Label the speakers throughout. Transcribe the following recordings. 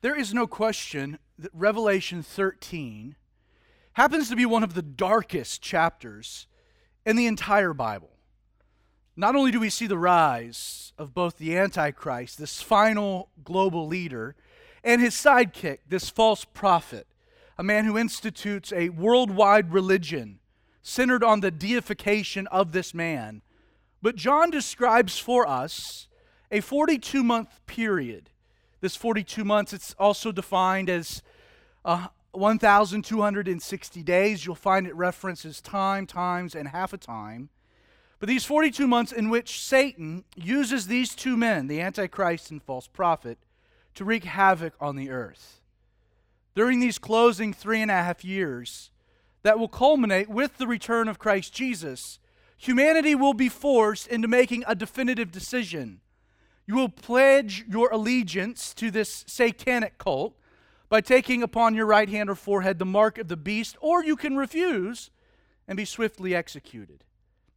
Speaker 1: There is no question that Revelation 13 happens to be one of the darkest chapters in the entire Bible. Not only do we see the rise of both the Antichrist, this final global leader, and his sidekick, this false prophet, a man who institutes a worldwide religion centered on the deification of this man, but John describes for us a 42 month period. This 42 months, it's also defined as uh, 1,260 days. You'll find it references time, times, and half a time. But these 42 months in which Satan uses these two men, the Antichrist and false prophet, to wreak havoc on the earth. During these closing three and a half years, that will culminate with the return of Christ Jesus, humanity will be forced into making a definitive decision. You will pledge your allegiance to this satanic cult by taking upon your right hand or forehead the mark of the beast, or you can refuse and be swiftly executed.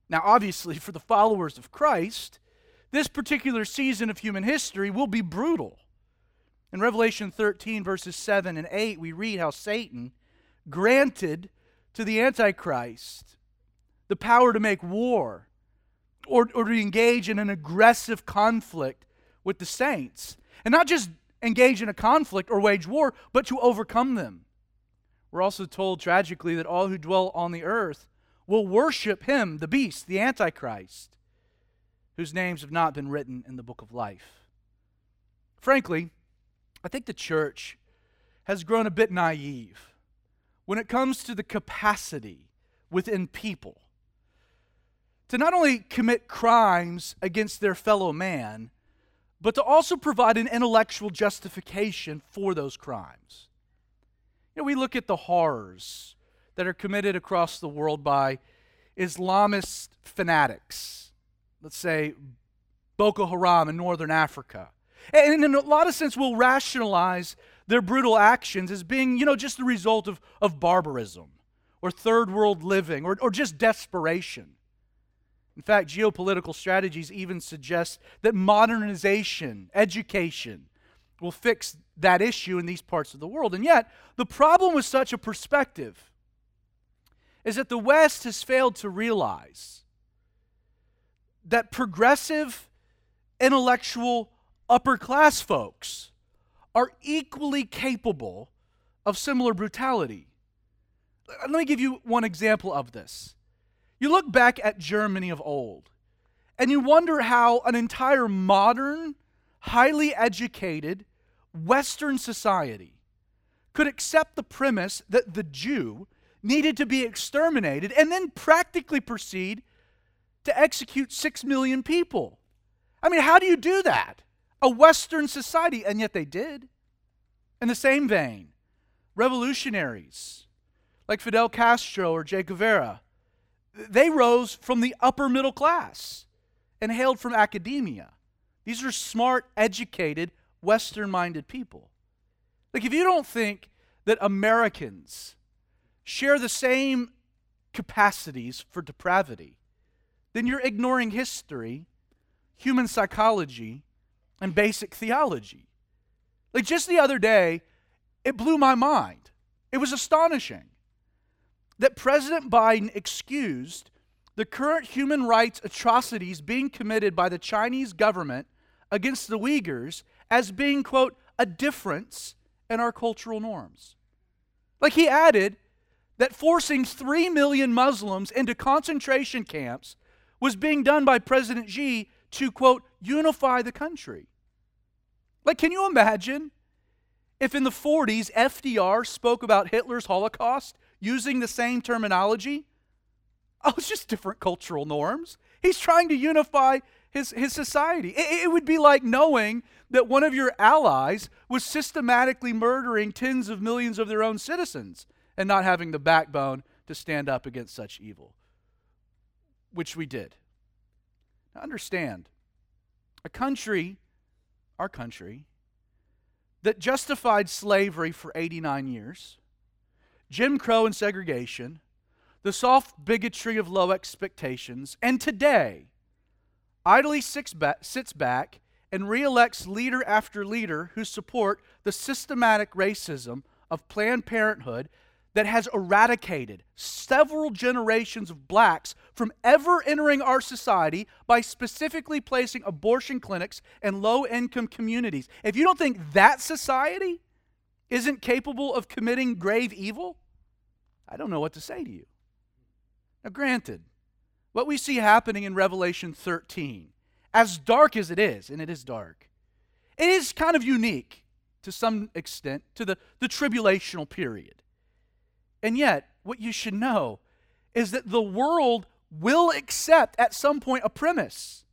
Speaker 1: Now, obviously, for the followers of Christ, this particular season of human history will be brutal. In Revelation 13, verses 7 and 8, we read how Satan granted to the Antichrist the power to make war or, or to engage in an aggressive conflict with the saints. And not just engage in a conflict or wage war, but to overcome them. We're also told tragically that all who dwell on the earth will worship him, the beast, the Antichrist, whose names have not been written in the book of life. Frankly, I think the church has grown a bit naive when it comes to the capacity within people to not only commit crimes against their fellow man, but to also provide an intellectual justification for those crimes. You know, we look at the horrors that are committed across the world by Islamist fanatics, let's say Boko Haram in northern Africa. And in a lot of sense, we'll rationalize their brutal actions as being, you know, just the result of, of barbarism or third world living or, or just desperation. In fact, geopolitical strategies even suggest that modernization, education, will fix that issue in these parts of the world. And yet, the problem with such a perspective is that the West has failed to realize that progressive, intellectual, upper class folks are equally capable of similar brutality. Let me give you one example of this. You look back at Germany of old, and you wonder how an entire modern, highly educated Western society could accept the premise that the Jew needed to be exterminated and then practically proceed to execute six million people. I mean, how do you do that? A Western society, and yet they did. In the same vein, revolutionaries like Fidel Castro or Che Guevara they rose from the upper middle class and hailed from academia. These are smart, educated, Western minded people. Like, if you don't think that Americans share the same capacities for depravity, then you're ignoring history, human psychology, and basic theology. Like, just the other day, it blew my mind. It was astonishing that President Biden excused the current human rights atrocities being committed by the Chinese government against the Uyghurs as being, quote, a difference in our cultural norms. Like he added that forcing 3 million Muslims into concentration camps was being done by President Xi to, quote, unify the country. Like, can you imagine if in the 40s FDR spoke about Hitler's Holocaust using the same terminology? Oh, it's just different cultural norms. He's trying to unify his, his society. It, it would be like knowing that one of your allies was systematically murdering tens of millions of their own citizens and not having the backbone to stand up against such evil, which we did. Now, understand, a country, our country, that justified slavery for 89 years Jim Crow and segregation, the soft bigotry of low expectations, and today idly sits back and reelects leader after leader who support the systematic racism of Planned Parenthood that has eradicated several generations of blacks from ever entering our society by specifically placing abortion clinics in low income communities. If you don't think that society isn't capable of committing grave evil, I don't know what to say to you. Now, granted, what we see happening in Revelation 13, as dark as it is, and it is dark, it is kind of unique to some extent to the, the tribulational period. And yet, what you should know is that the world will accept at some point a premise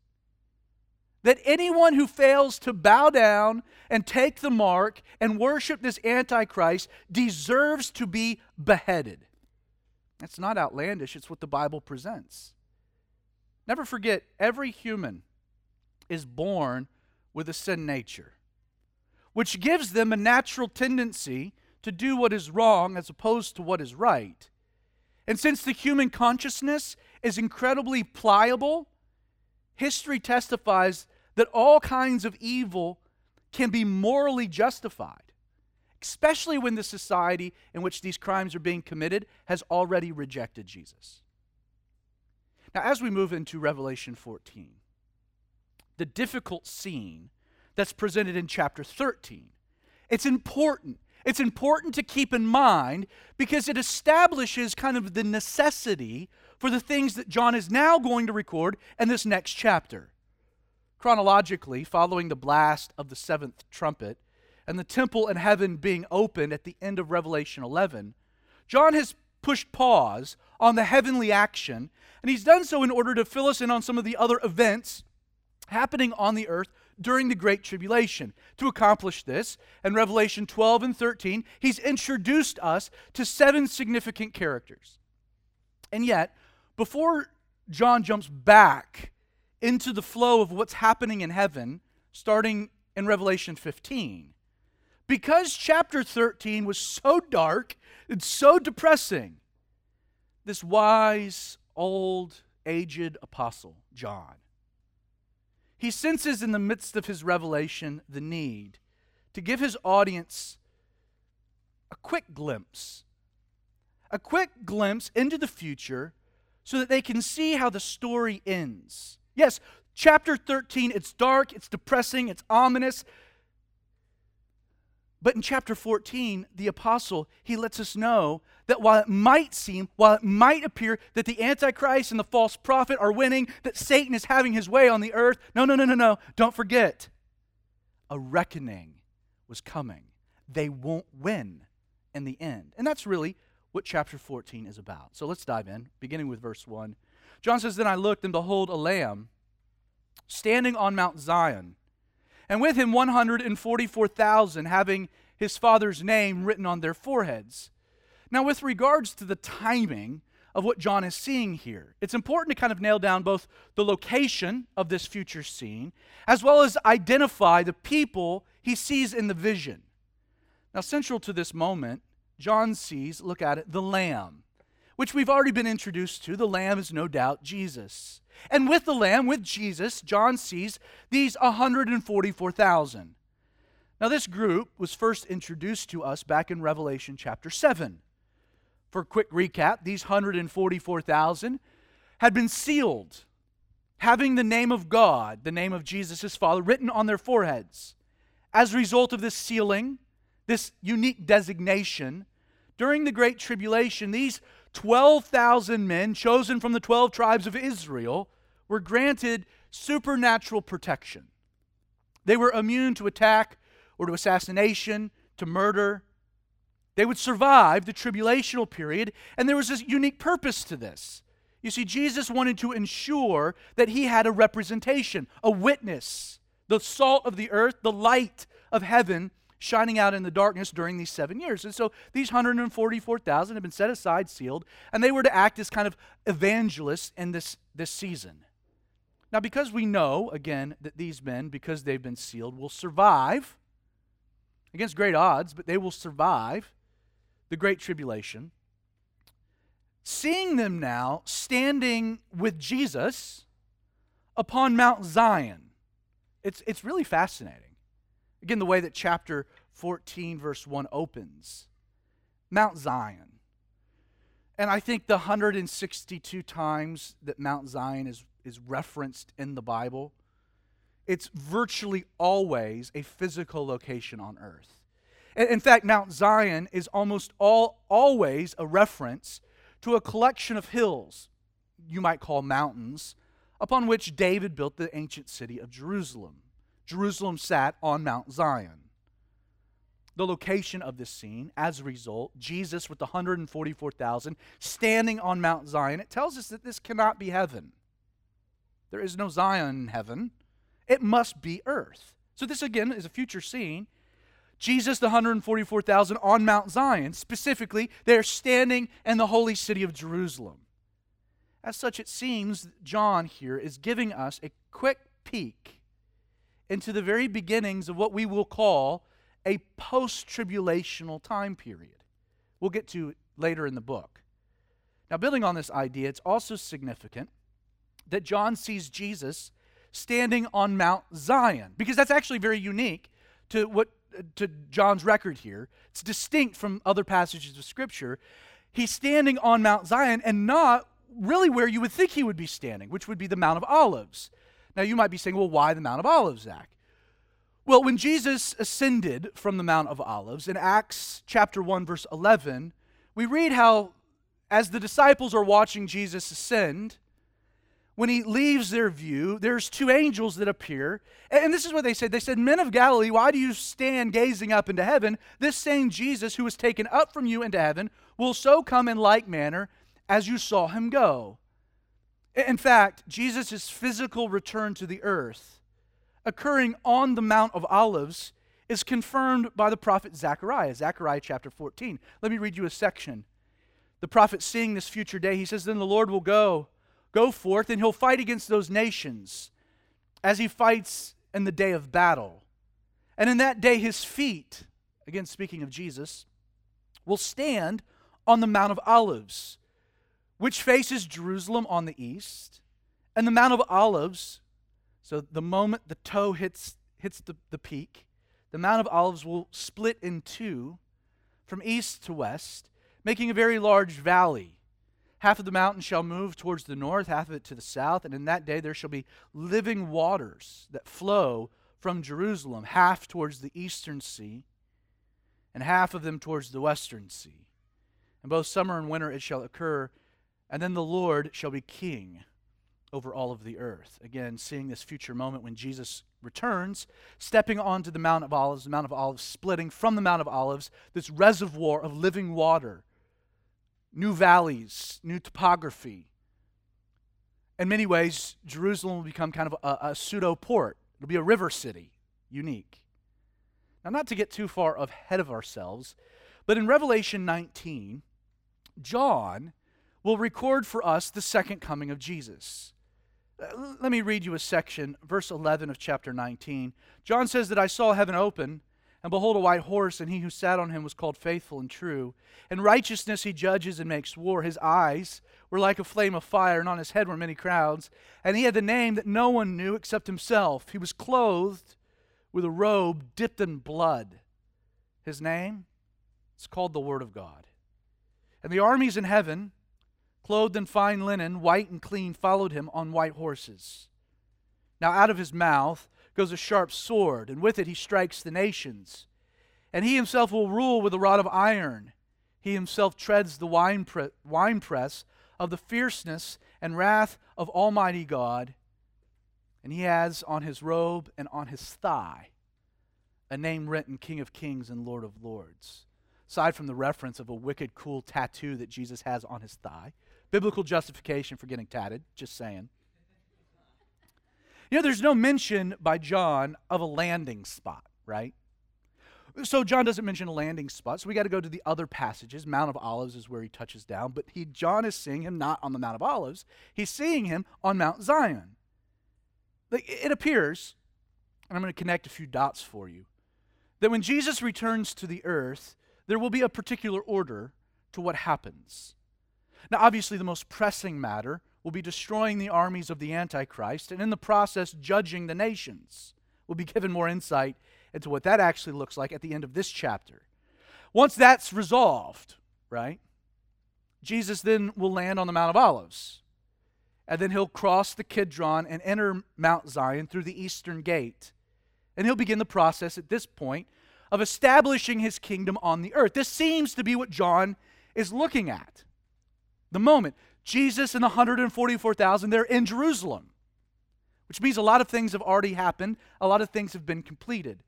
Speaker 1: that anyone who fails to bow down and take the mark and worship this Antichrist deserves to be beheaded. That's not outlandish, it's what the Bible presents. Never forget, every human is born with a sin nature, which gives them a natural tendency to do what is wrong as opposed to what is right. And since the human consciousness is incredibly pliable, history testifies that all kinds of evil can be morally justified especially when the society in which these crimes are being committed has already rejected Jesus. Now, as we move into Revelation 14, the difficult scene that's presented in chapter 13, it's important. It's important to keep in mind because it establishes kind of the necessity for the things that John is now going to record in this next chapter. Chronologically, following the blast of the seventh trumpet, and the temple in heaven being opened at the end of Revelation 11, John has pushed pause on the heavenly action, and he's done so in order to fill us in on some of the other events happening on the earth during the Great Tribulation. To accomplish this, in Revelation 12 and 13, he's introduced us to seven significant characters. And yet, before John jumps back into the flow of what's happening in heaven, starting in Revelation 15, because chapter 13 was so dark and so depressing, this wise, old, aged apostle, John, he senses in the midst of his revelation the need to give his audience a quick glimpse, a quick glimpse into the future so that they can see how the story ends. Yes, chapter 13, it's dark, it's depressing, it's ominous, but in chapter 14, the apostle, he lets us know that while it might seem, while it might appear that the Antichrist and the false prophet are winning, that Satan is having his way on the earth, no, no, no, no, no. Don't forget, a reckoning was coming. They won't win in the end. And that's really what chapter 14 is about. So let's dive in, beginning with verse 1. John says, Then I looked, and behold, a lamb standing on Mount Zion and with him 144,000 having his father's name written on their foreheads. Now, with regards to the timing of what John is seeing here, it's important to kind of nail down both the location of this future scene as well as identify the people he sees in the vision. Now, central to this moment, John sees, look at it, the Lamb, which we've already been introduced to. The Lamb is no doubt Jesus. And with the Lamb, with Jesus, John sees these 144,000. Now, this group was first introduced to us back in Revelation chapter 7. For a quick recap, these 144,000 had been sealed, having the name of God, the name of Jesus, his Father, written on their foreheads. As a result of this sealing, this unique designation, during the Great Tribulation, these 12,000 men chosen from the 12 tribes of Israel were granted supernatural protection. They were immune to attack or to assassination, to murder. They would survive the tribulational period, and there was a unique purpose to this. You see, Jesus wanted to ensure that he had a representation, a witness, the salt of the earth, the light of heaven shining out in the darkness during these seven years. And so these 144,000 have been set aside, sealed, and they were to act as kind of evangelists in this, this season. Now, because we know, again, that these men, because they've been sealed, will survive against great odds, but they will survive the Great Tribulation. Seeing them now standing with Jesus upon Mount Zion, It's, it's really fascinating. Again, the way that chapter 14, verse 1 opens Mount Zion. And I think the 162 times that Mount Zion is, is referenced in the Bible, it's virtually always a physical location on earth. In fact, Mount Zion is almost all, always a reference to a collection of hills, you might call mountains, upon which David built the ancient city of Jerusalem. Jerusalem sat on Mount Zion. The location of this scene, as a result, Jesus with the 144,000 standing on Mount Zion, it tells us that this cannot be heaven. There is no Zion in heaven, it must be earth. So, this again is a future scene. Jesus, the 144,000 on Mount Zion, specifically, they're standing in the holy city of Jerusalem. As such, it seems John here is giving us a quick peek into the very beginnings of what we will call a post tribulational time period. We'll get to later in the book. Now, building on this idea, it's also significant that John sees Jesus standing on Mount Zion, because that's actually very unique to what to John's record here. It's distinct from other passages of Scripture. He's standing on Mount Zion and not really where you would think he would be standing, which would be the Mount of Olives. Now, you might be saying, well, why the Mount of Olives, Zach? Well, when Jesus ascended from the Mount of Olives in Acts chapter 1, verse 11, we read how, as the disciples are watching Jesus ascend, when he leaves their view, there's two angels that appear. And this is what they said. They said, Men of Galilee, why do you stand gazing up into heaven? This same Jesus who was taken up from you into heaven will so come in like manner as you saw him go. In fact, Jesus' physical return to the earth, occurring on the Mount of Olives, is confirmed by the prophet Zechariah, Zechariah chapter 14. Let me read you a section. The prophet seeing this future day, he says, Then the Lord will go go forth and he'll fight against those nations as he fights in the day of battle. And in that day, his feet, again speaking of Jesus, will stand on the Mount of Olives, which faces Jerusalem on the east. And the Mount of Olives, so the moment the toe hits, hits the, the peak, the Mount of Olives will split in two from east to west, making a very large valley. Half of the mountain shall move towards the north, half of it to the south, and in that day there shall be living waters that flow from Jerusalem, half towards the eastern sea, and half of them towards the western sea. And both summer and winter it shall occur, and then the Lord shall be king over all of the earth. Again, seeing this future moment when Jesus returns, stepping onto the Mount of Olives, the Mount of Olives splitting from the Mount of Olives, this reservoir of living water new valleys, new topography. In many ways, Jerusalem will become kind of a, a pseudo port. It'll be a river city, unique. Now, not to get too far ahead of ourselves, but in Revelation 19, John will record for us the second coming of Jesus. Uh, let me read you a section, verse 11 of chapter 19. John says that I saw heaven open and behold, a white horse, and he who sat on him was called faithful and true. In righteousness he judges and makes war. His eyes were like a flame of fire, and on his head were many crowns. And he had the name that no one knew except himself. He was clothed with a robe dipped in blood. His name is called the Word of God. And the armies in heaven, clothed in fine linen, white and clean, followed him on white horses. Now out of his mouth, goes a sharp sword, and with it he strikes the nations. And he himself will rule with a rod of iron. He himself treads the winepress of the fierceness and wrath of Almighty God. And he has on his robe and on his thigh a name written King of Kings and Lord of Lords. Aside from the reference of a wicked, cool tattoo that Jesus has on his thigh, biblical justification for getting tatted, just saying. You know, there's no mention by John of a landing spot, right? So John doesn't mention a landing spot, so we got to go to the other passages. Mount of Olives is where he touches down, but he John is seeing him not on the Mount of Olives. He's seeing him on Mount Zion. It appears, and I'm going to connect a few dots for you, that when Jesus returns to the earth, there will be a particular order to what happens. Now, obviously, the most pressing matter will be destroying the armies of the Antichrist and in the process judging the nations. We'll be given more insight into what that actually looks like at the end of this chapter. Once that's resolved, right, Jesus then will land on the Mount of Olives. And then he'll cross the Kidron and enter Mount Zion through the eastern gate. And he'll begin the process at this point of establishing his kingdom on the earth. This seems to be what John is looking at. The moment Jesus and the 144,000, they're in Jerusalem, which means a lot of things have already happened, a lot of things have been completed.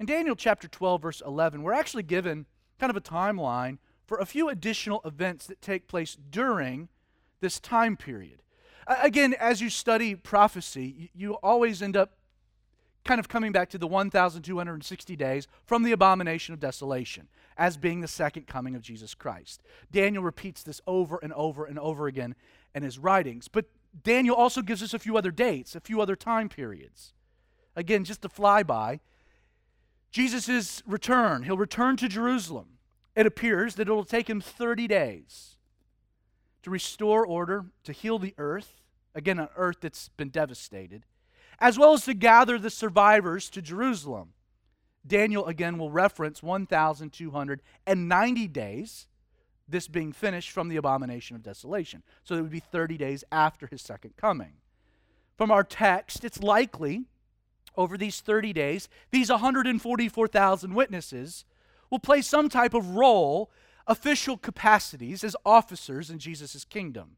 Speaker 1: In Daniel chapter 12, verse 11, we're actually given kind of a timeline for a few additional events that take place during this time period. Again, as you study prophecy, you always end up kind of coming back to the 1,260 days from the abomination of desolation as being the second coming of Jesus Christ. Daniel repeats this over and over and over again in his writings. But Daniel also gives us a few other dates, a few other time periods. Again, just to fly by, Jesus' return, he'll return to Jerusalem. It appears that it will take him 30 days to restore order, to heal the earth, again, an earth that's been devastated, as well as to gather the survivors to Jerusalem. Daniel again will reference 1,290 days, this being finished from the abomination of desolation. So it would be 30 days after his second coming. From our text, it's likely over these 30 days, these 144,000 witnesses will play some type of role, official capacities as officers in Jesus' kingdom.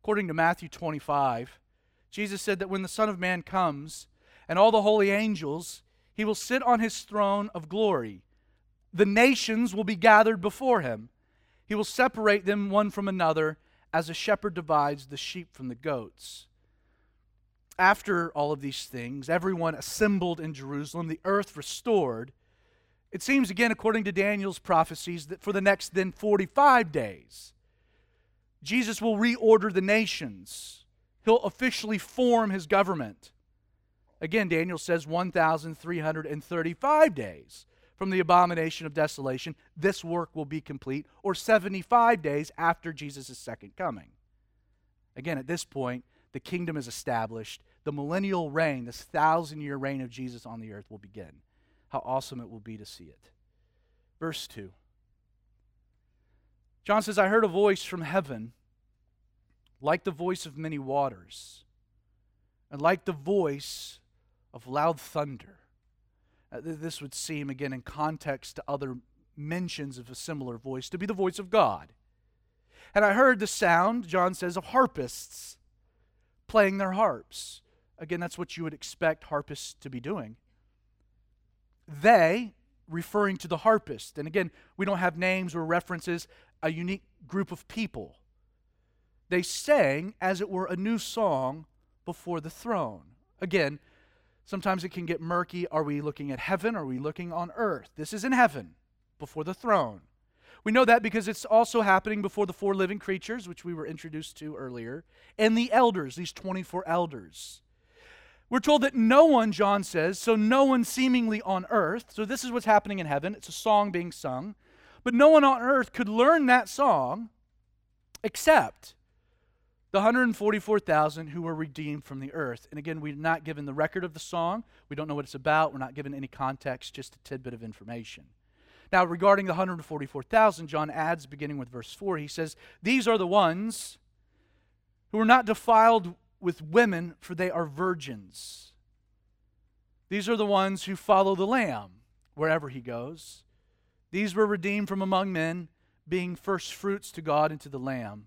Speaker 1: According to Matthew 25, Jesus said that when the Son of Man comes and all the holy angels, he will sit on his throne of glory. The nations will be gathered before him. He will separate them one from another as a shepherd divides the sheep from the goats after all of these things, everyone assembled in Jerusalem, the earth restored, it seems again, according to Daniel's prophecies, that for the next then 45 days, Jesus will reorder the nations. He'll officially form his government. Again, Daniel says 1,335 days from the abomination of desolation, this work will be complete, or 75 days after Jesus' second coming. Again, at this point, the kingdom is established. The millennial reign, this thousand year reign of Jesus on the earth will begin. How awesome it will be to see it. Verse 2. John says, I heard a voice from heaven like the voice of many waters, and like the voice of loud thunder. Uh, this would seem, again, in context to other mentions of a similar voice, to be the voice of God. And I heard the sound, John says, of harpists playing their harps. Again, that's what you would expect harpists to be doing. They, referring to the harpist, and again, we don't have names or references, a unique group of people. They sang as it were a new song before the throne. Again, sometimes it can get murky. Are we looking at heaven? Are we looking on earth? This is in heaven before the throne. We know that because it's also happening before the four living creatures, which we were introduced to earlier, and the elders, these 24 elders. We're told that no one, John says, so no one seemingly on earth, so this is what's happening in heaven, it's a song being sung, but no one on earth could learn that song except the 144,000 who were redeemed from the earth. And again, we're not given the record of the song, we don't know what it's about, we're not given any context, just a tidbit of information. Now, regarding the 144,000, John adds, beginning with verse 4, he says, These are the ones who are not defiled with women, for they are virgins. These are the ones who follow the Lamb wherever he goes. These were redeemed from among men, being first fruits to God and to the Lamb.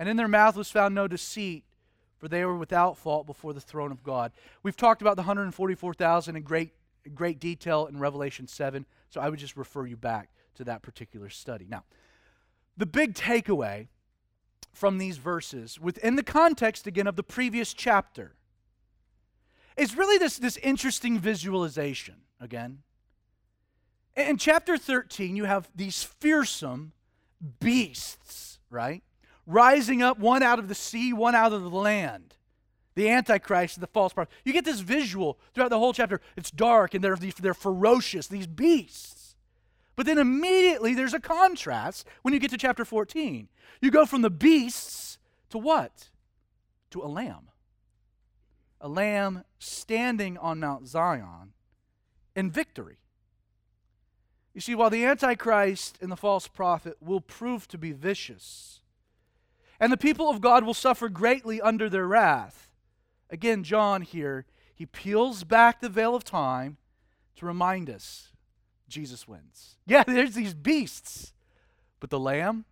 Speaker 1: And in their mouth was found no deceit, for they were without fault before the throne of God. We've talked about the 144,000 in great, great detail in Revelation 7. So I would just refer you back to that particular study. Now, the big takeaway from these verses, within the context again of the previous chapter, is really this, this interesting visualization again. In chapter 13, you have these fearsome beasts, right? Rising up, one out of the sea, one out of the land. The Antichrist, the false prophet. You get this visual throughout the whole chapter. It's dark and they're, they're ferocious, these beasts. But then immediately there's a contrast when you get to chapter 14. You go from the beasts to what? To a lamb. a lamb standing on Mount Zion in victory. You see, while the Antichrist and the false prophet will prove to be vicious, and the people of God will suffer greatly under their wrath, again, John here, he peels back the veil of time to remind us Jesus wins. Yeah, there's these beasts, but the Lamb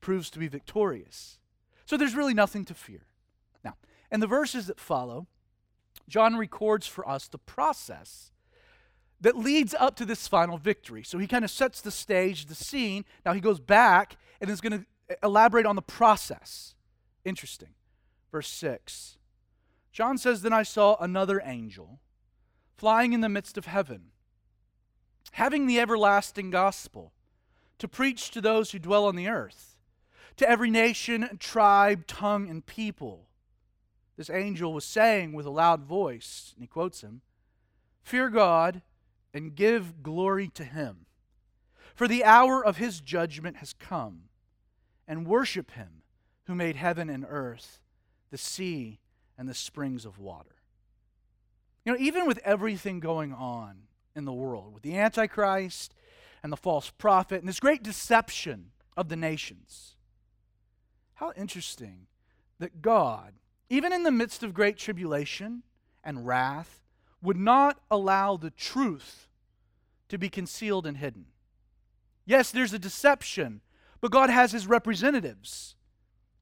Speaker 1: proves to be victorious. So there's really nothing to fear. Now, in the verses that follow, John records for us the process that leads up to this final victory. So he kind of sets the stage, the scene. Now he goes back and is going to elaborate on the process. Interesting. Verse 6. John says, Then I saw another angel flying in the midst of heaven, having the everlasting gospel to preach to those who dwell on the earth, to every nation, tribe, tongue, and people. This angel was saying with a loud voice, and he quotes him Fear God and give glory to him. For the hour of his judgment has come, and worship him who made heaven and earth, the sea, and the springs of water. You know, even with everything going on in the world, with the Antichrist and the false prophet and this great deception of the nations, how interesting that God, even in the midst of great tribulation and wrath, would not allow the truth to be concealed and hidden. Yes, there's a deception, but God has his representatives.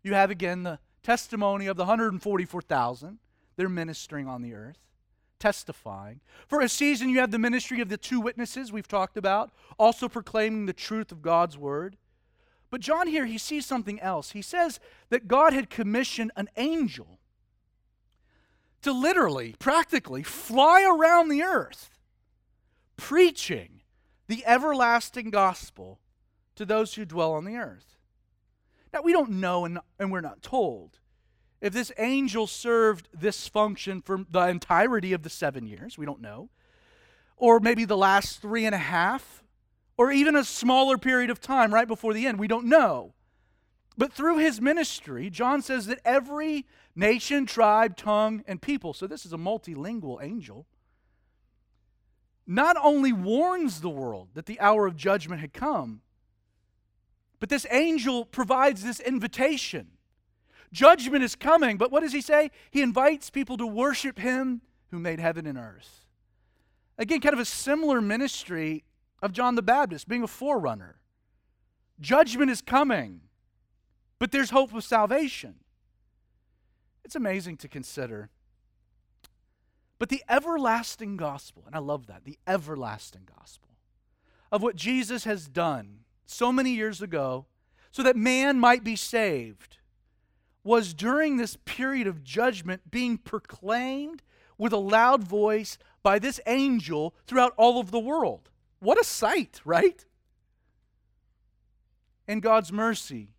Speaker 1: You have again the testimony of the 144,000. They're ministering on the earth, testifying. For a season, you have the ministry of the two witnesses we've talked about, also proclaiming the truth of God's word. But John here, he sees something else. He says that God had commissioned an angel to literally, practically fly around the earth preaching the everlasting gospel to those who dwell on the earth. Now, we don't know and, and we're not told if this angel served this function for the entirety of the seven years. We don't know. Or maybe the last three and a half, or even a smaller period of time right before the end. We don't know. But through his ministry, John says that every nation, tribe, tongue, and people, so this is a multilingual angel, not only warns the world that the hour of judgment had come, but this angel provides this invitation. Judgment is coming, but what does he say? He invites people to worship him who made heaven and earth. Again, kind of a similar ministry of John the Baptist, being a forerunner. Judgment is coming, but there's hope of salvation. It's amazing to consider. But the everlasting gospel, and I love that, the everlasting gospel of what Jesus has done so many years ago so that man might be saved, was during this period of judgment being proclaimed with a loud voice by this angel throughout all of the world. What a sight, right? In God's mercy,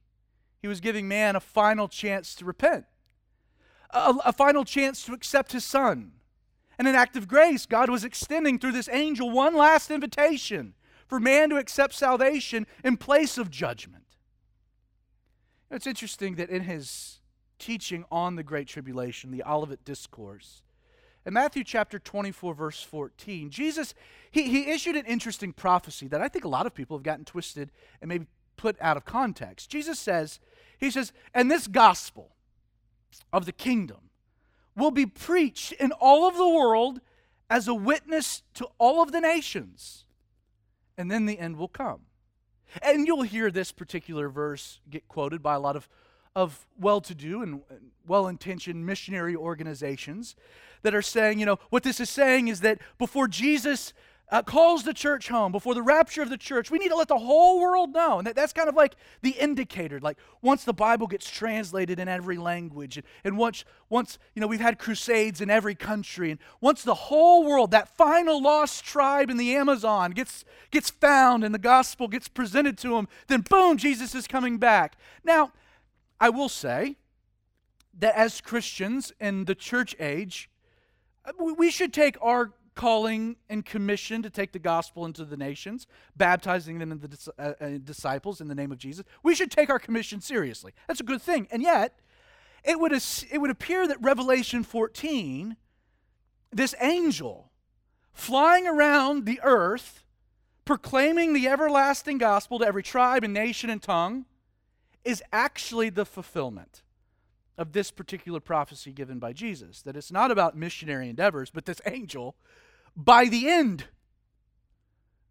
Speaker 1: He was giving man a final chance to repent a, a final chance to accept his son. And an act of grace, God was extending through this angel one last invitation for man to accept salvation in place of judgment. It's interesting that in his teaching on the Great Tribulation, the Olivet Discourse, in Matthew chapter 24, verse 14, Jesus, he, he issued an interesting prophecy that I think a lot of people have gotten twisted and maybe put out of context. Jesus says, He says, and this gospel, of the kingdom will be preached in all of the world as a witness to all of the nations. And then the end will come. And you'll hear this particular verse get quoted by a lot of, of well to do and well intentioned missionary organizations that are saying, you know, what this is saying is that before Jesus uh, calls the church home before the rapture of the church. We need to let the whole world know. And that, that's kind of like the indicator. Like once the Bible gets translated in every language, and, and once, once, you know, we've had crusades in every country, and once the whole world, that final lost tribe in the Amazon gets, gets found and the gospel gets presented to them, then boom, Jesus is coming back. Now, I will say that as Christians in the church age, uh, we should take our calling and commission to take the gospel into the nations, baptizing them in the uh, uh, disciples in the name of Jesus. We should take our commission seriously. That's a good thing. And yet, it would, it would appear that Revelation 14 this angel flying around the earth, proclaiming the everlasting gospel to every tribe and nation and tongue, is actually the fulfillment of this particular prophecy given by Jesus. That it's not about missionary endeavors, but this angel, by the end,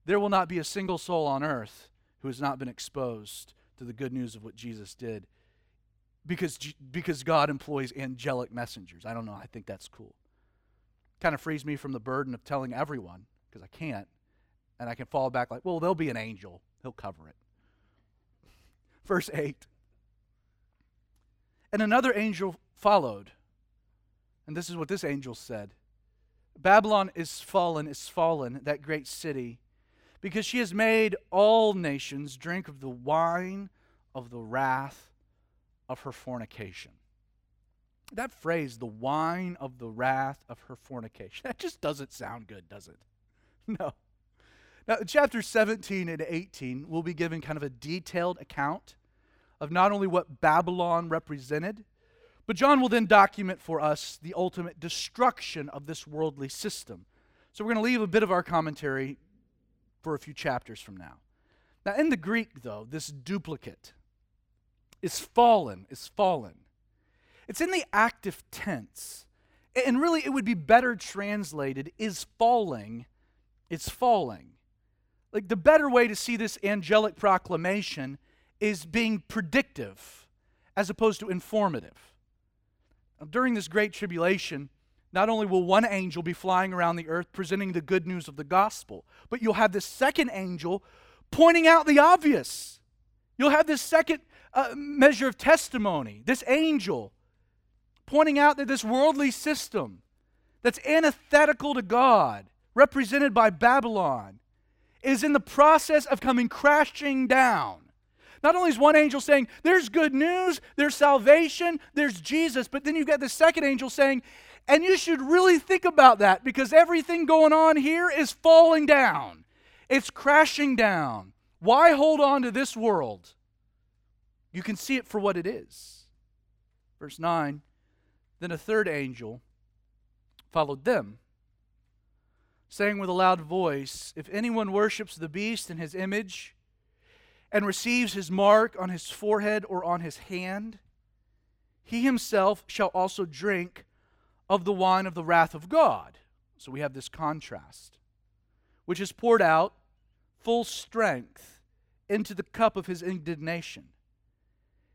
Speaker 1: there will not be a single soul on earth who has not been exposed to the good news of what Jesus did because, because God employs angelic messengers. I don't know. I think that's cool. Kind of frees me from the burden of telling everyone because I can't. And I can fall back like, well, there'll be an angel, he'll cover it. Verse 8 And another angel followed. And this is what this angel said Babylon is fallen, is fallen, that great city, because she has made all nations drink of the wine of the wrath of her fornication. That phrase, the wine of the wrath of her fornication, that just doesn't sound good, does it? No. Now, chapter 17 and 18 will be given kind of a detailed account of not only what Babylon represented, but John will then document for us the ultimate destruction of this worldly system. So we're going to leave a bit of our commentary for a few chapters from now. Now, in the Greek, though, this duplicate is fallen, is fallen. It's in the active tense. And really, it would be better translated is falling, it's falling. Like the better way to see this angelic proclamation is being predictive as opposed to informative. During this great tribulation, not only will one angel be flying around the earth presenting the good news of the gospel, but you'll have this second angel pointing out the obvious. You'll have this second uh, measure of testimony, this angel pointing out that this worldly system that's antithetical to God, represented by Babylon, is in the process of coming crashing down. Not only is one angel saying, There's good news, there's salvation, there's Jesus, but then you've got the second angel saying, And you should really think about that because everything going on here is falling down, it's crashing down. Why hold on to this world? You can see it for what it is. Verse 9 Then a third angel followed them, saying with a loud voice, If anyone worships the beast in his image, and receives his mark on his forehead or on his hand, he himself shall also drink of the wine of the wrath of God. So we have this contrast, which is poured out full strength into the cup of his indignation.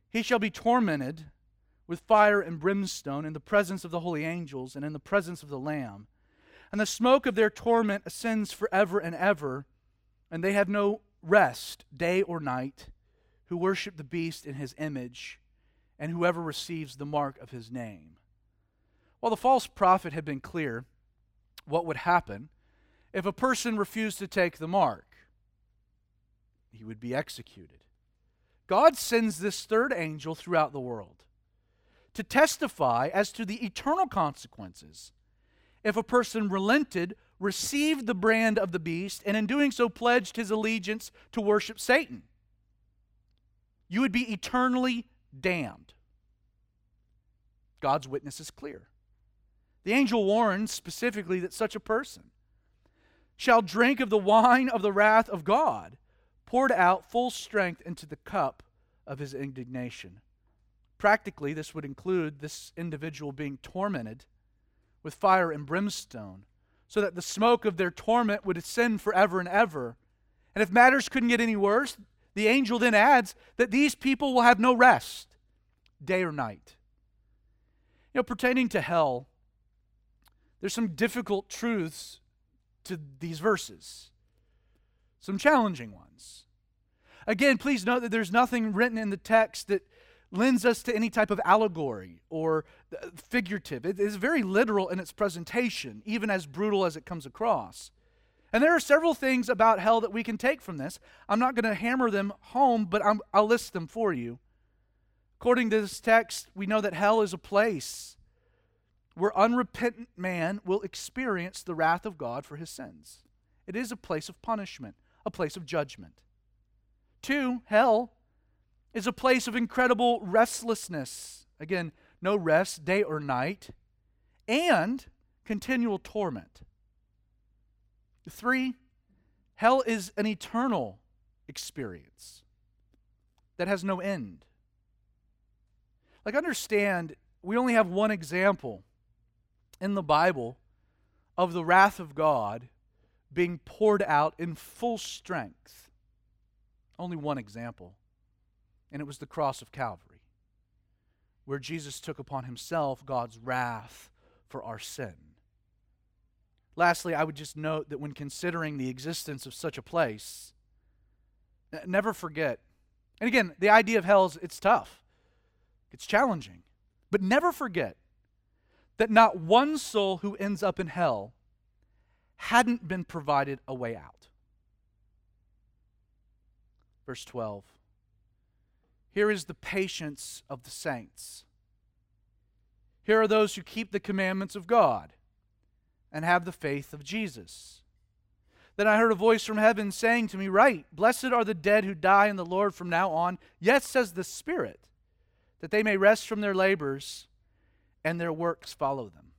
Speaker 1: He shall be tormented with fire and brimstone in the presence of the holy angels and in the presence of the Lamb. And the smoke of their torment ascends forever and ever, and they have no rest day or night who worship the beast in his image and whoever receives the mark of his name. While the false prophet had been clear what would happen if a person refused to take the mark, he would be executed. God sends this third angel throughout the world to testify as to the eternal consequences if a person relented received the brand of the beast, and in doing so pledged his allegiance to worship Satan. You would be eternally damned. God's witness is clear. The angel warns specifically that such a person shall drink of the wine of the wrath of God, poured out full strength into the cup of his indignation. Practically, this would include this individual being tormented with fire and brimstone so that the smoke of their torment would ascend forever and ever. And if matters couldn't get any worse, the angel then adds that these people will have no rest, day or night. You know, pertaining to hell, there's some difficult truths to these verses, some challenging ones. Again, please note that there's nothing written in the text that lends us to any type of allegory or uh, figurative. It is very literal in its presentation, even as brutal as it comes across. And there are several things about hell that we can take from this. I'm not going to hammer them home, but i will list them for you. According to this text, we know that hell is a place where unrepentant man will experience the wrath of God for his sins. It is a place of punishment, a place of judgment. Two, hell is a place of incredible restlessness. Again, no rest, day or night. And continual torment. Three, hell is an eternal experience that has no end. Like, understand, we only have one example in the Bible of the wrath of God being poured out in full strength. Only one example. And it was the cross of Calvary, where Jesus took upon himself God's wrath for our sin. Lastly, I would just note that when considering the existence of such a place, never forget. And again, the idea of hell is it's tough. It's challenging. But never forget that not one soul who ends up in hell hadn't been provided a way out. Verse 12. Here is the patience of the saints. Here are those who keep the commandments of God and have the faith of Jesus. Then I heard a voice from heaven saying to me, Write, blessed are the dead who die in the Lord from now on. Yes, says the Spirit, that they may rest from their labors and their works follow them.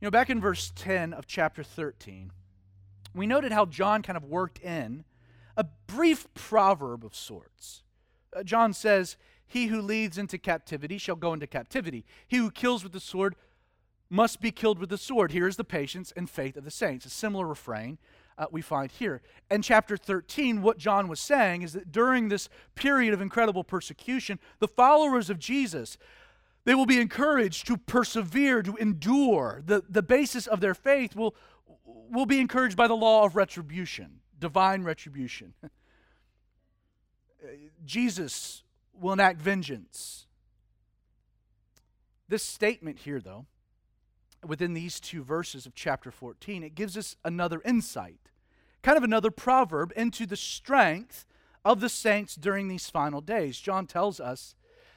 Speaker 1: You know, back in verse 10 of chapter 13, we noted how John kind of worked in a brief proverb of sorts. Uh, John says, He who leads into captivity shall go into captivity. He who kills with the sword must be killed with the sword. Here is the patience and faith of the saints. A similar refrain uh, we find here. In chapter 13, what John was saying is that during this period of incredible persecution, the followers of Jesus, they will be encouraged to persevere, to endure. The, the basis of their faith will, will be encouraged by the law of retribution, divine retribution. Jesus will enact vengeance. This statement here, though, within these two verses of chapter 14, it gives us another insight, kind of another proverb into the strength of the saints during these final days. John tells us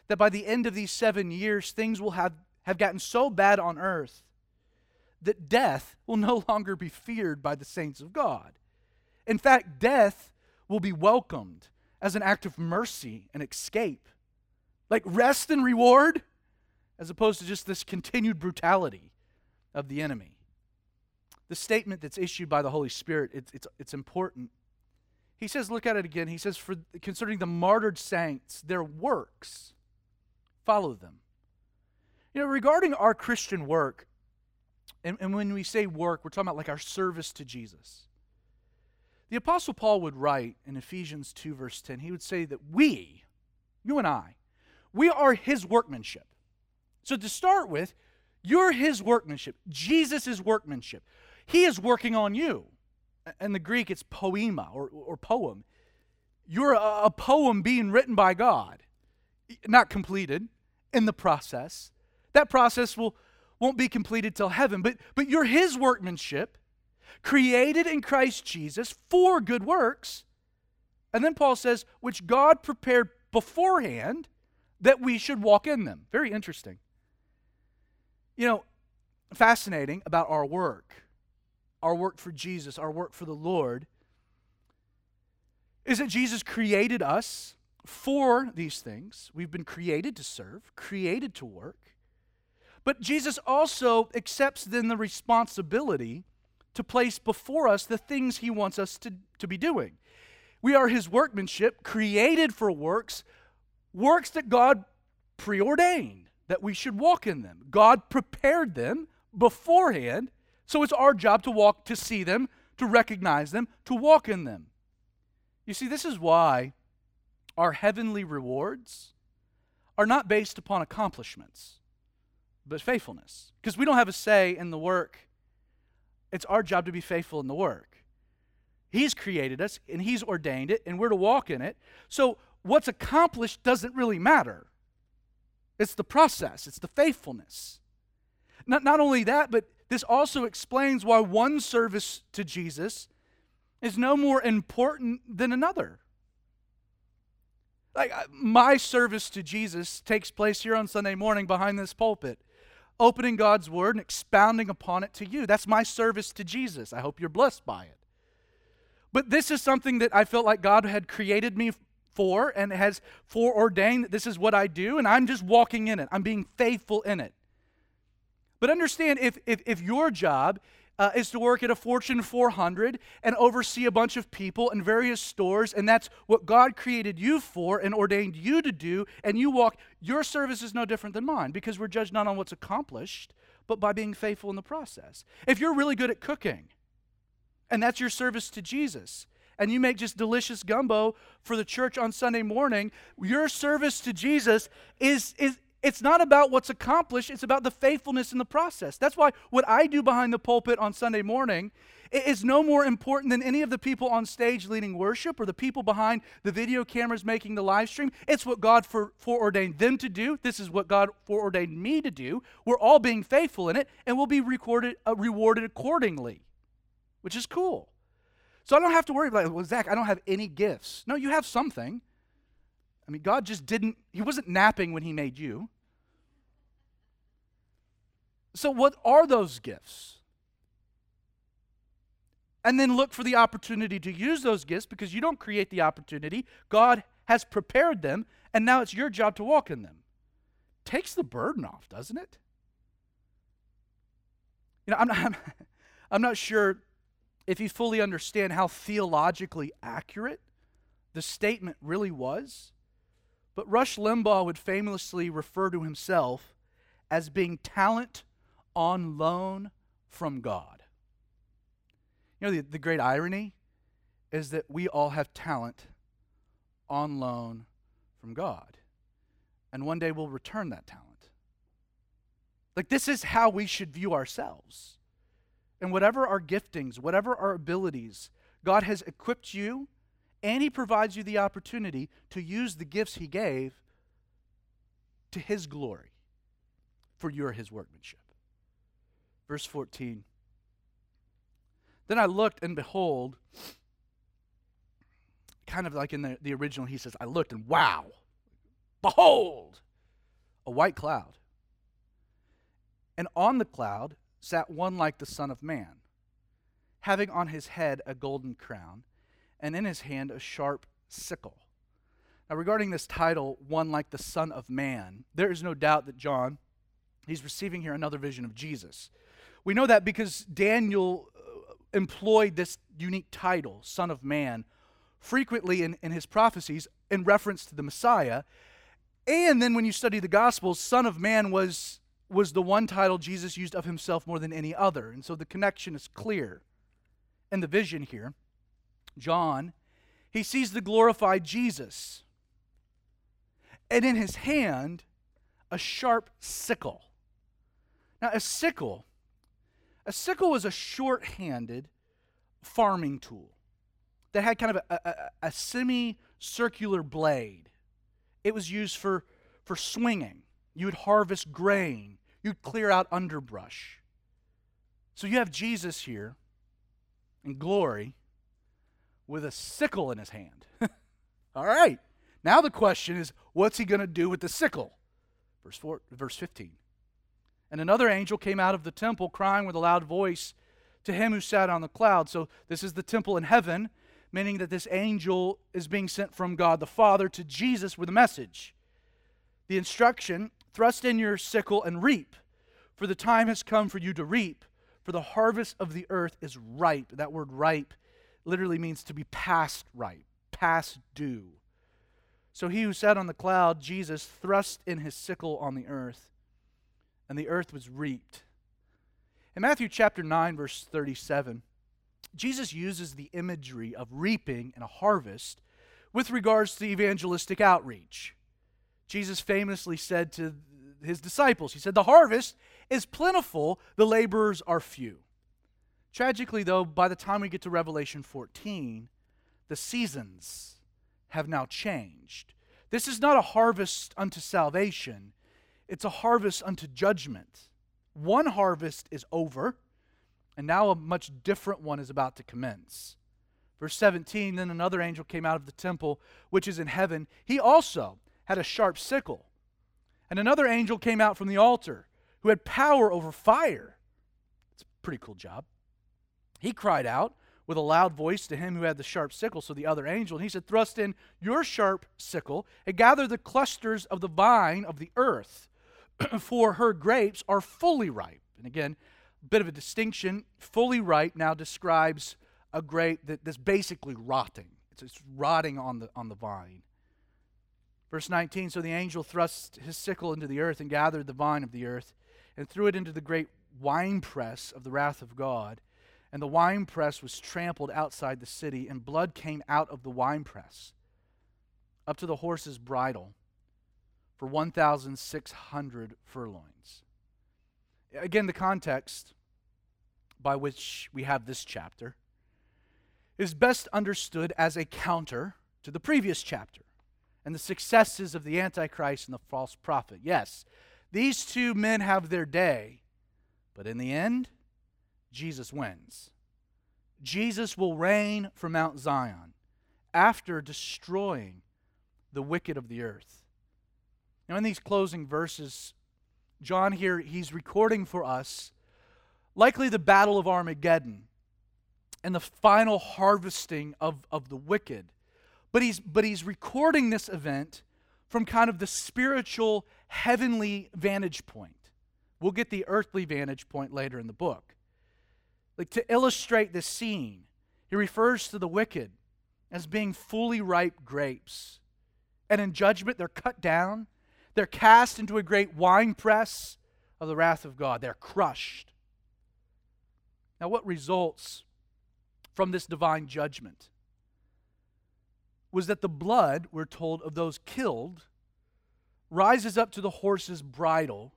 Speaker 1: that by the end of these seven years, things will have, have gotten so bad on earth that death will no longer be feared by the saints of God. In fact, death will be welcomed as an act of mercy and escape, like rest and reward, as opposed to just this continued brutality of the enemy. The statement that's issued by the Holy Spirit, it's, it's, it's important. He says, look at it again. He says, for concerning the martyred saints, their works, follow them. You know, regarding our Christian work, and, and when we say work, we're talking about like our service to Jesus. The Apostle Paul would write in Ephesians 2, verse 10, he would say that we, you and I, we are his workmanship. So to start with, you're his workmanship. Jesus is workmanship. He is working on you. In the Greek, it's poema or, or poem. You're a, a poem being written by God, not completed in the process. That process will, won't be completed till heaven, but, but you're his workmanship, created in Christ Jesus for good works. And then Paul says, which God prepared beforehand that we should walk in them. Very interesting. You know, fascinating about our work, our work for Jesus, our work for the Lord, is that Jesus created us for these things. We've been created to serve, created to work. But Jesus also accepts then the responsibility to place before us the things he wants us to, to be doing. We are his workmanship, created for works, works that God preordained that we should walk in them. God prepared them beforehand, so it's our job to walk, to see them, to recognize them, to walk in them. You see, this is why our heavenly rewards are not based upon accomplishments, but faithfulness. Because we don't have a say in the work. It's our job to be faithful in the work. He's created us and He's ordained it, and we're to walk in it. So, what's accomplished doesn't really matter. It's the process, it's the faithfulness. Not, not only that, but this also explains why one service to Jesus is no more important than another. Like uh, my service to Jesus takes place here on Sunday morning behind this pulpit, opening God's word and expounding upon it to you. That's my service to Jesus. I hope you're blessed by it. But this is something that I felt like God had created me for and has foreordained that this is what I do, and I'm just walking in it. I'm being faithful in it. But understand if, if, if your job uh, is to work at a Fortune 400 and oversee a bunch of people in various stores, and that's what God created you for and ordained you to do, and you walk, your service is no different than mine because we're judged not on what's accomplished, but by being faithful in the process. If you're really good at cooking, and that's your service to Jesus, and you make just delicious gumbo for the church on Sunday morning, your service to Jesus is, is, it's not about what's accomplished, it's about the faithfulness in the process. That's why what I do behind the pulpit on Sunday morning is no more important than any of the people on stage leading worship or the people behind the video cameras making the live stream. It's what God for, foreordained them to do. This is what God foreordained me to do. We're all being faithful in it, and we'll be recorded, uh, rewarded accordingly, which is cool. So I don't have to worry about, well, Zach, I don't have any gifts. No, you have something. I mean, God just didn't, He wasn't napping when He made you. So, what are those gifts? And then look for the opportunity to use those gifts because you don't create the opportunity. God has prepared them, and now it's your job to walk in them. Takes the burden off, doesn't it? You know, I'm not, I'm not sure if you fully understand how theologically accurate the statement really was. But Rush Limbaugh would famously refer to himself as being talent on loan from God. You know, the, the great irony is that we all have talent on loan from God. And one day we'll return that talent. Like, this is how we should view ourselves. And whatever our giftings, whatever our abilities, God has equipped you and He provides you the opportunity to use the gifts He gave to His glory for your His workmanship. Verse 14. Then I looked, and behold, kind of like in the, the original, he says, I looked, and wow, behold, a white cloud. And on the cloud sat one like the Son of Man, having on his head a golden crown and in his hand a sharp sickle. Now, regarding this title, one like the Son of Man, there is no doubt that John, he's receiving here another vision of Jesus. We know that because Daniel uh, employed this unique title, Son of Man, frequently in, in his prophecies in reference to the Messiah. And then when you study the Gospels, Son of Man was, was the one title Jesus used of himself more than any other. And so the connection is clear in the vision here. John, he sees the glorified Jesus. And in his hand, a sharp sickle. Now, a sickle, a sickle was a short handed farming tool that had kind of a, a, a semicircular blade. It was used for, for swinging. You would harvest grain, you'd clear out underbrush. So you have Jesus here in glory with a sickle in his hand. All right. Now the question is, what's he going to do with the sickle? Verse, four, verse 15. And another angel came out of the temple, crying with a loud voice to him who sat on the cloud. So this is the temple in heaven, meaning that this angel is being sent from God the Father to Jesus with a message. The instruction thrust in your sickle and reap, for the time has come for you to reap, for the harvest of the earth is ripe. That word ripe literally means to be past ripe, past due. So he who sat on the cloud, Jesus, thrust in his sickle on the earth, and the earth was reaped. In Matthew chapter 9, verse 37, Jesus uses the imagery of reaping and a harvest with regards to evangelistic outreach. Jesus famously said to his disciples, He said, The harvest is plentiful, the laborers are few. Tragically, though, by the time we get to Revelation 14, the seasons have now changed. This is not a harvest unto salvation, it's a harvest unto judgment. One harvest is over, and now a much different one is about to commence. Verse 17 Then another angel came out of the temple, which is in heaven. He also had a sharp sickle. And another angel came out from the altar, who had power over fire. It's a pretty cool job. He cried out with a loud voice to him who had the sharp sickle, so the other angel, and he said, Thrust in your sharp sickle and gather the clusters of the vine of the earth, for her grapes are fully ripe. And again, a bit of a distinction. Fully ripe now describes a grape that, that's basically rotting. It's, it's rotting on the, on the vine. Verse 19 So the angel thrust his sickle into the earth and gathered the vine of the earth and threw it into the great winepress of the wrath of God. And the winepress was trampled outside the city, and blood came out of the winepress up to the horse's bridle for 1,600 furlongs. Again, the context by which we have this chapter is best understood as a counter to the previous chapter and the successes of the Antichrist and the false prophet. Yes, these two men have their day, but in the end, Jesus wins. Jesus will reign from Mount Zion after destroying the wicked of the earth. Now, in these closing verses, John here, he's recording for us likely the Battle of Armageddon and the final harvesting of, of the wicked. But he's, but he's recording this event from kind of the spiritual, heavenly vantage point. We'll get the earthly vantage point later in the book. Like to illustrate this scene, he refers to the wicked as being fully ripe grapes. And in judgment, they're cut down, they're cast into a great winepress of the wrath of God, they're crushed. Now, what results from this divine judgment was that the blood, we're told, of those killed rises up to the horse's bridle.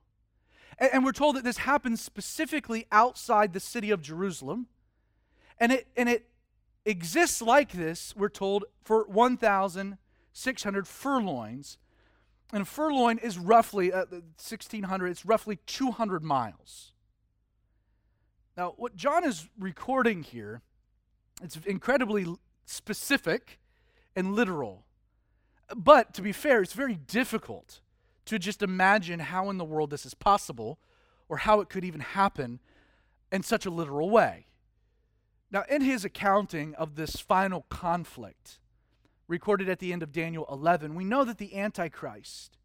Speaker 1: And, we're told that this happens specifically outside the city of Jerusalem. And it, and it exists like this, we're told, for 1,600 furlongs. And a furlong is roughly, uh, 1,600, it's roughly 200 miles. Now, what John is recording here it's incredibly specific and literal. But to be fair, it's very difficult to just imagine how in the world this is possible or how it could even happen in such a literal way. Now, in his accounting of this final conflict, recorded at the end of Daniel 11, we know that the Antichrist,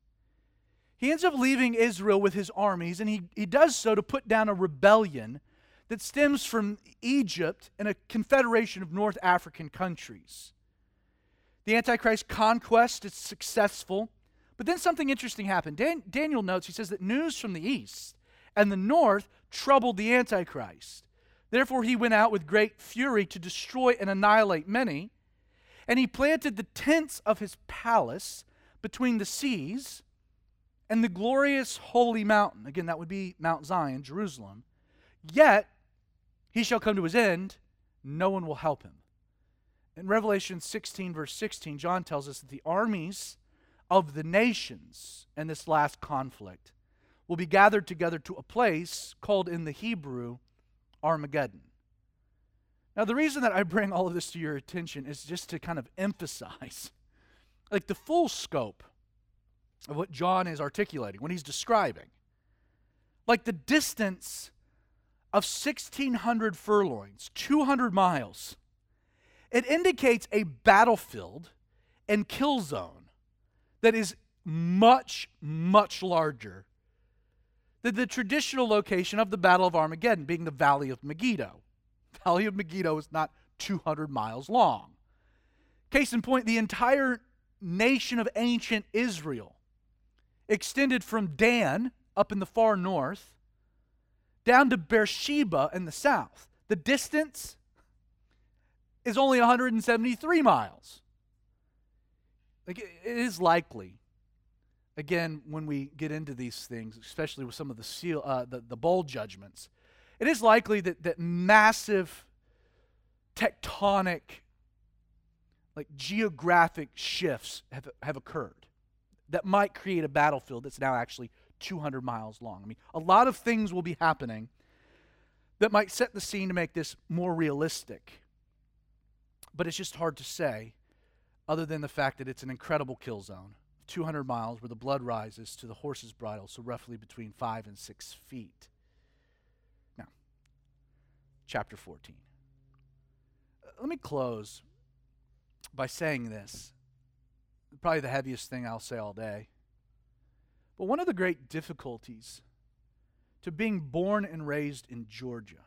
Speaker 1: he ends up leaving Israel with his armies, and he, he does so to put down a rebellion that stems from Egypt and a confederation of North African countries. The Antichrist conquest is successful, but then something interesting happened. Dan- Daniel notes, he says that news from the east and the north troubled the Antichrist. Therefore, he went out with great fury to destroy and annihilate many, and he planted the tents of his palace between the seas and the glorious holy mountain. Again, that would be Mount Zion, Jerusalem. Yet, he shall come to his end, no one will help him. In Revelation 16, verse 16, John tells us that the armies of the nations in this last conflict will be gathered together to a place called in the Hebrew Armageddon. Now, the reason that I bring all of this to your attention is just to kind of emphasize like the full scope of what John is articulating when he's describing. Like the distance of 1,600 furlongs, 200 miles, it indicates a battlefield and kill zone that is much, much larger than the traditional location of the Battle of Armageddon, being the Valley of Megiddo. Valley of Megiddo is not 200 miles long. Case in point, the entire nation of ancient Israel extended from Dan up in the far north down to Beersheba in the south. The distance is only 173 miles. Like it is likely, again, when we get into these things, especially with some of the seal, uh, the, the bowl judgments, it is likely that, that massive tectonic, like geographic shifts have, have occurred that might create a battlefield that's now actually 200 miles long. I mean, a lot of things will be happening that might set the scene to make this more realistic. But it's just hard to say, other than the fact that it's an incredible kill zone 200 miles where the blood rises to the horse's bridle, so roughly between five and six feet. Now, chapter 14. Uh, let me close by saying this. Probably the heaviest thing I'll say all day. But one of the great difficulties to being born and raised in Georgia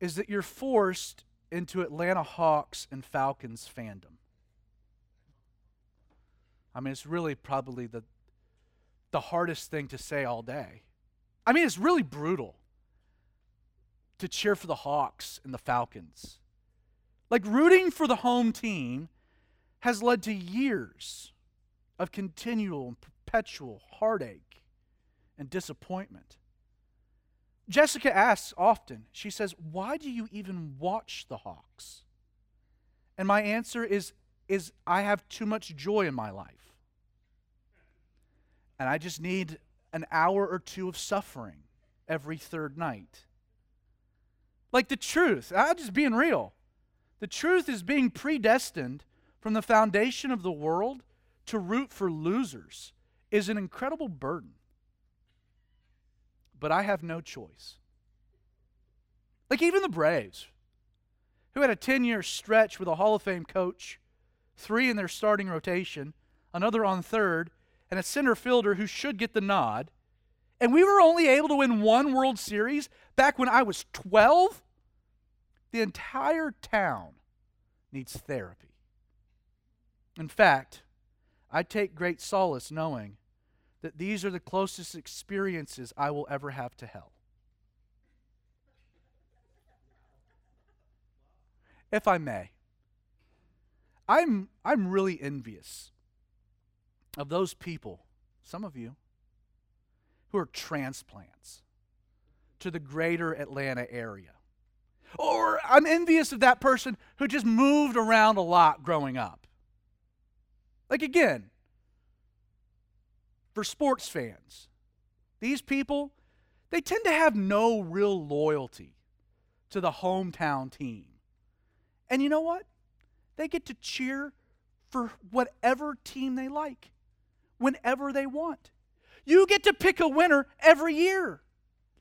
Speaker 1: is that you're forced into Atlanta Hawks and Falcons fandom. I mean, it's really probably the, the hardest thing to say all day. I mean, it's really brutal to cheer for the Hawks and the Falcons. Like, rooting for the home team has led to years of continual and perpetual heartache and disappointment. Jessica asks often, she says, Why do you even watch the Hawks? And my answer is, is I have too much joy in my life. And I just need an hour or two of suffering every third night. Like the truth, I'm just being real. The truth is being predestined from the foundation of the world to root for losers is an incredible burden. But I have no choice. Like even the Braves, who had a 10 year stretch with a Hall of Fame coach, three in their starting rotation, another on third, and a center fielder who should get the nod. And we were only able to win one World Series back when I was 12. The entire town needs therapy. In fact, I take great solace knowing that these are the closest experiences I will ever have to hell. If I may, I'm, I'm really envious of those people, some of you, who are transplants to the greater Atlanta area. Or I'm envious of that person who just moved around a lot growing up. Like, again, for sports fans, these people, they tend to have no real loyalty to the hometown team. And you know what? They get to cheer for whatever team they like, whenever they want. You get to pick a winner every year.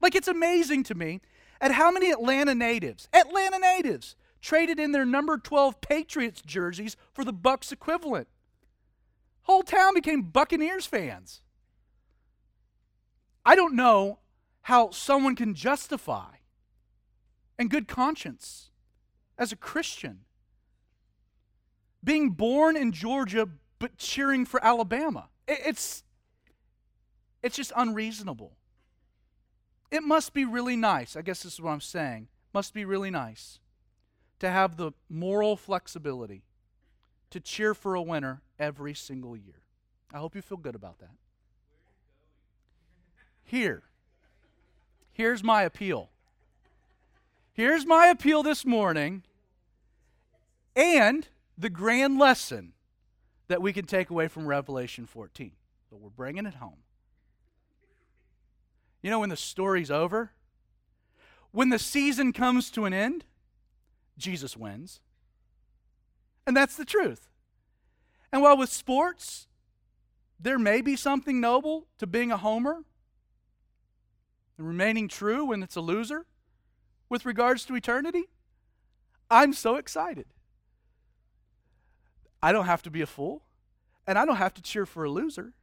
Speaker 1: Like, it's amazing to me at how many Atlanta natives, Atlanta natives, traded in their number 12 Patriots jerseys for the Bucs equivalent. Whole town became Buccaneers fans. I don't know how someone can justify in good conscience as a Christian being born in Georgia but cheering for Alabama. It's it's just unreasonable. It must be really nice. I guess this is what I'm saying. Must be really nice to have the moral flexibility to cheer for a winner every single year. I hope you feel good about that. Here. Here's my appeal. Here's my appeal this morning and the grand lesson that we can take away from Revelation 14. But we're bringing it home. You know, when the story's over, when the season comes to an end, Jesus wins. And that's the truth. And while with sports, there may be something noble to being a homer and remaining true when it's a loser with regards to eternity, I'm so excited. I don't have to be a fool, and I don't have to cheer for a loser.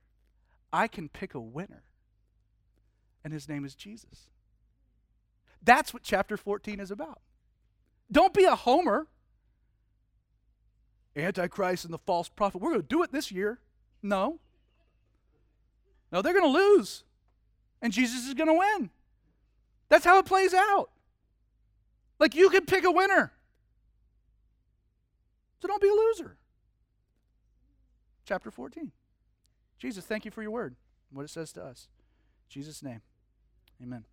Speaker 1: I can pick a winner and his name is Jesus. That's what chapter 14 is about. Don't be a homer. Antichrist and the false prophet. We're going to do it this year. No. No, they're going to lose. And Jesus is going to win. That's how it plays out. Like you can pick a winner. So don't be a loser. Chapter 14. Jesus, thank you for your word, what it says to us. In Jesus' name. Amen.